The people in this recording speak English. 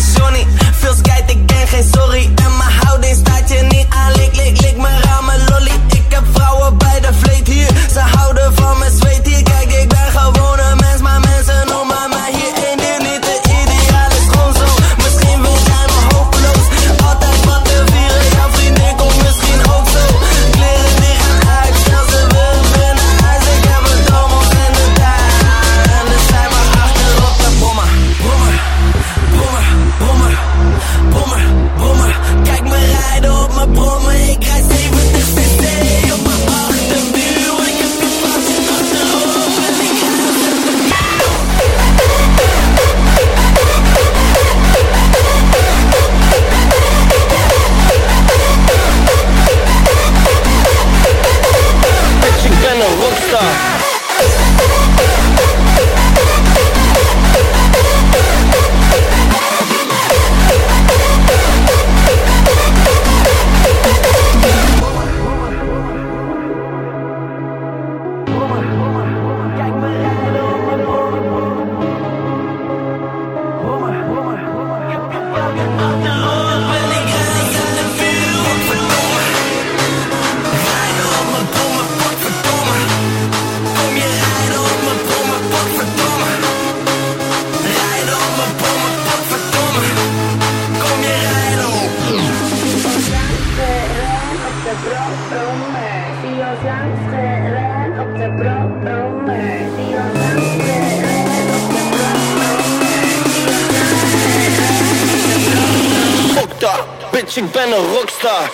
opportunity. Feels good. Rockstar. Zie Rockstar, bitch, ik ben een rockstar.